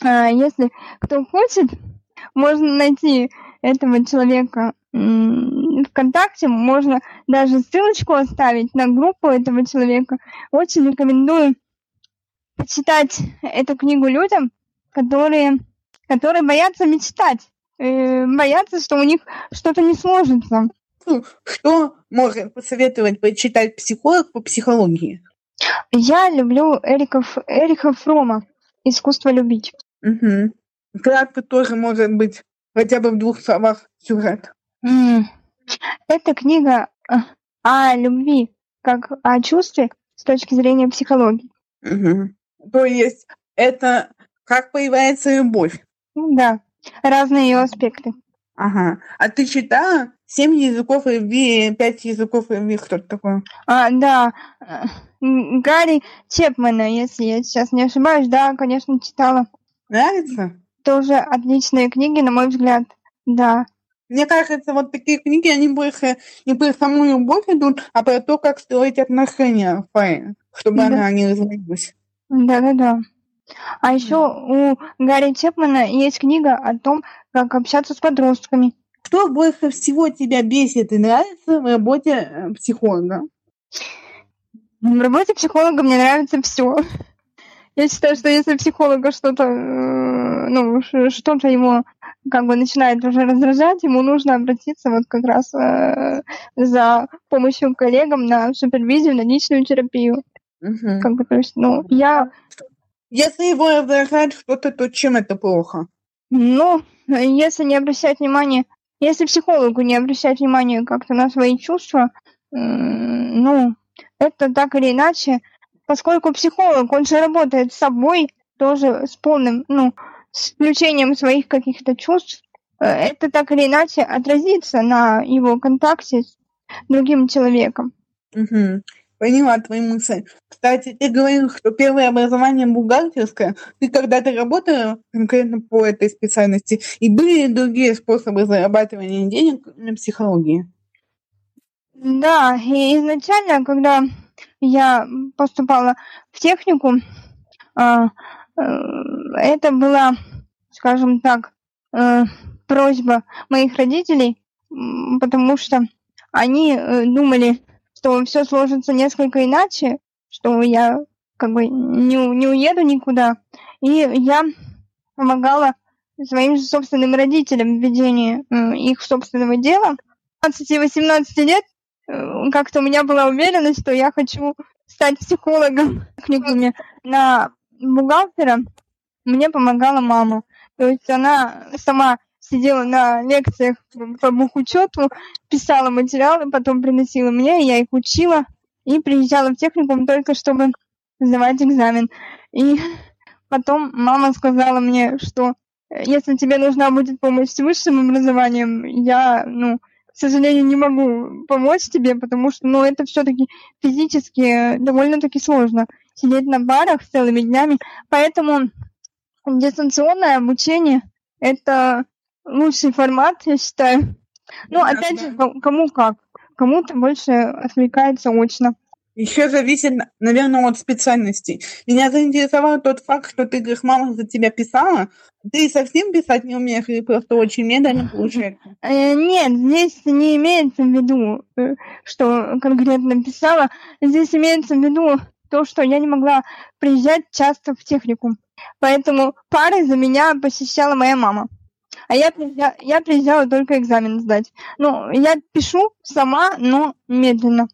э, если кто хочет, можно найти этого человека ВКонтакте, можно даже ссылочку оставить на группу этого человека. Очень рекомендую почитать эту книгу людям, которые, которые боятся мечтать, э, боятся, что у них что-то не сложится. Ну, Что может посоветовать почитать психолог по психологии? Я люблю Эрика, Эриха Фрома «Искусство любить». Угу. Кратко тоже может быть хотя бы в двух словах сюжет. М. Это книга э, о любви, как о чувстве с точки зрения психологии. Мгм. То есть это как появляется любовь. Ну Да, разные ее аспекты. Ага. А ты читала «Семь языков любви», «Пять языков любви», кто это такое? А, да, э, Гарри Чепмана, если я сейчас не ошибаюсь, да, конечно, читала. Нравится? Тоже отличные книги, на мой взгляд. Да, Мне кажется, вот такие книги, они больше не про саму любовь идут, а про то, как строить отношения чтобы Да. она не развалилась. да-да-да. А еще у Гарри Чепмана есть книга о том, как общаться с подростками. Что больше всего тебя бесит и нравится в работе э, психолога? В работе психолога мне нравится все. Я считаю, что если психолога что-то, э, ну, что-то его как бы начинает уже раздражать, ему нужно обратиться вот как раз э, за помощью коллегам на супервизию, на личную терапию. Мгм. Как бы, то есть, ну, я, Если его раздражает что-то, то чем это плохо? ну, если не обращать внимания, если психологу не обращать внимания как-то на свои чувства, ну, это так или иначе, поскольку психолог, он же работает с собой, тоже с полным, ну, с включением своих каких-то чувств, э, это так или иначе отразится на его контакте с другим человеком. Мгм. Поняла твои мысли. Кстати, ты говорил, что первое образование бухгалтерское. Ты когда-то работала конкретно по этой специальности? И были ли другие способы зарабатывания денег на психологии? Да, и изначально, когда я поступала в технику, а, э, это была, скажем так, э, просьба моих родителей, потому что они э, думали, что все сложится несколько иначе, что я как бы не, не уеду никуда. И я помогала своим же собственным родителям в ведении их собственного дела. 15-18 лет как-то у меня была уверенность, что я хочу стать психологом техникуме на бухгалтера. Мне помогала мама. То есть она сама сидела на лекциях по бухучету, писала материалы, потом приносила мне, я их учила и приезжала в техникум только чтобы сдавать экзамен. И потом мама сказала мне, что если тебе нужна будет помощь с высшим образованием, я, ну, к сожалению, не могу помочь тебе, потому что, ну, это все-таки физически довольно-таки сложно сидеть на барах целыми днями. Поэтому дистанционное обучение – это лучший формат, я считаю. Ну, опять же, кому как. Кому-то больше отвлекается очно. Еще зависит, наверное, от специальности. Меня заинтересовал тот факт, что ты говоришь, мама за тебя писала. Ты совсем писать не умеешь или просто очень медленно получается? Э, нет, здесь не имеется в виду, э, что конкретно писала. Здесь имеется в виду то, что я не могла приезжать часто в технику. Поэтому пары за меня посещала моя мама. А я, я, я приезжала только экзамен сдать. Ну, я пишу сама, но медленно.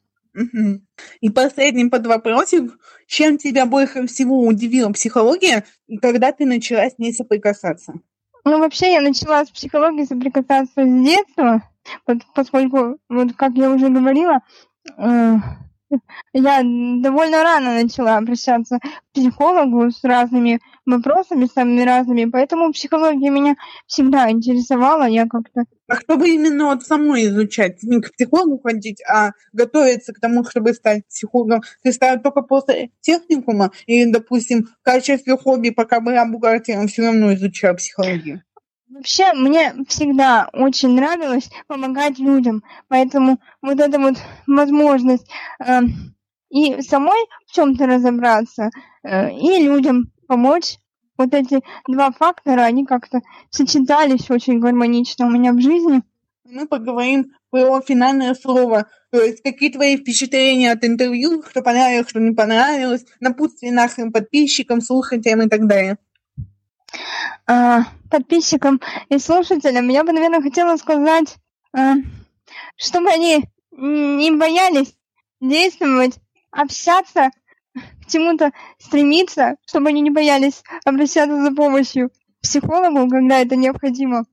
И последний под вопросик. Чем тебя больше всего удивила психология, и когда ты начала с ней соприкасаться? Ну, вообще, я начала с психологией соприкасаться с детства, поскольку, вот как я уже говорила, э, я довольно рано начала обращаться к психологу с разными вопросами, самыми разными, поэтому психология меня всегда интересовала, я как-то... А чтобы именно вот самой изучать, не к психологу ходить, а готовиться к тому, чтобы стать психологом, ты стала только после техникума, или, допустим, в качестве хобби, пока была бухгалтером, все равно изучала психологию? Вообще, мне всегда очень нравилось помогать людям, поэтому вот эта вот возможность э, и самой в чем-то разобраться, э, и людям помочь, вот эти два фактора, они как-то сочетались очень гармонично у меня в жизни. Мы поговорим про финальное слово, то есть какие твои впечатления от интервью, что понравилось, что не понравилось, напутствие нашим подписчикам, слушателям и так далее. А, подписчикам и слушателям я бы, наверное, хотела сказать, а, чтобы они не боялись действовать, общаться, к чему-то стремиться, чтобы они не боялись обращаться за помощью к психологу, когда это необходимо.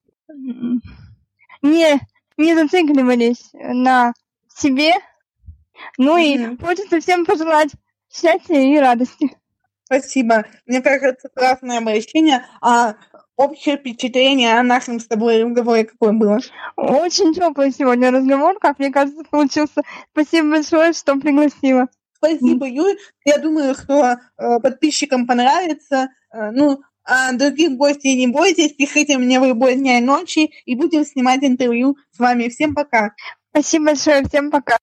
Не, не зацикливались на себе. Ну и хочется всем пожелать счастья и радости. Спасибо. Мне кажется, классное обращение. А общее впечатление о нашем с тобой разговоре какое было? Очень теплый сегодня разговор, как мне кажется, получился. Спасибо большое, что пригласила. Спасибо, Юль. Я думаю, что э, подписчикам понравится. Э, ну, а других гостей не бойтесь, пишите мне в любой дня и ночи, и будем снимать интервью с вами. Всем пока. Спасибо большое, всем пока.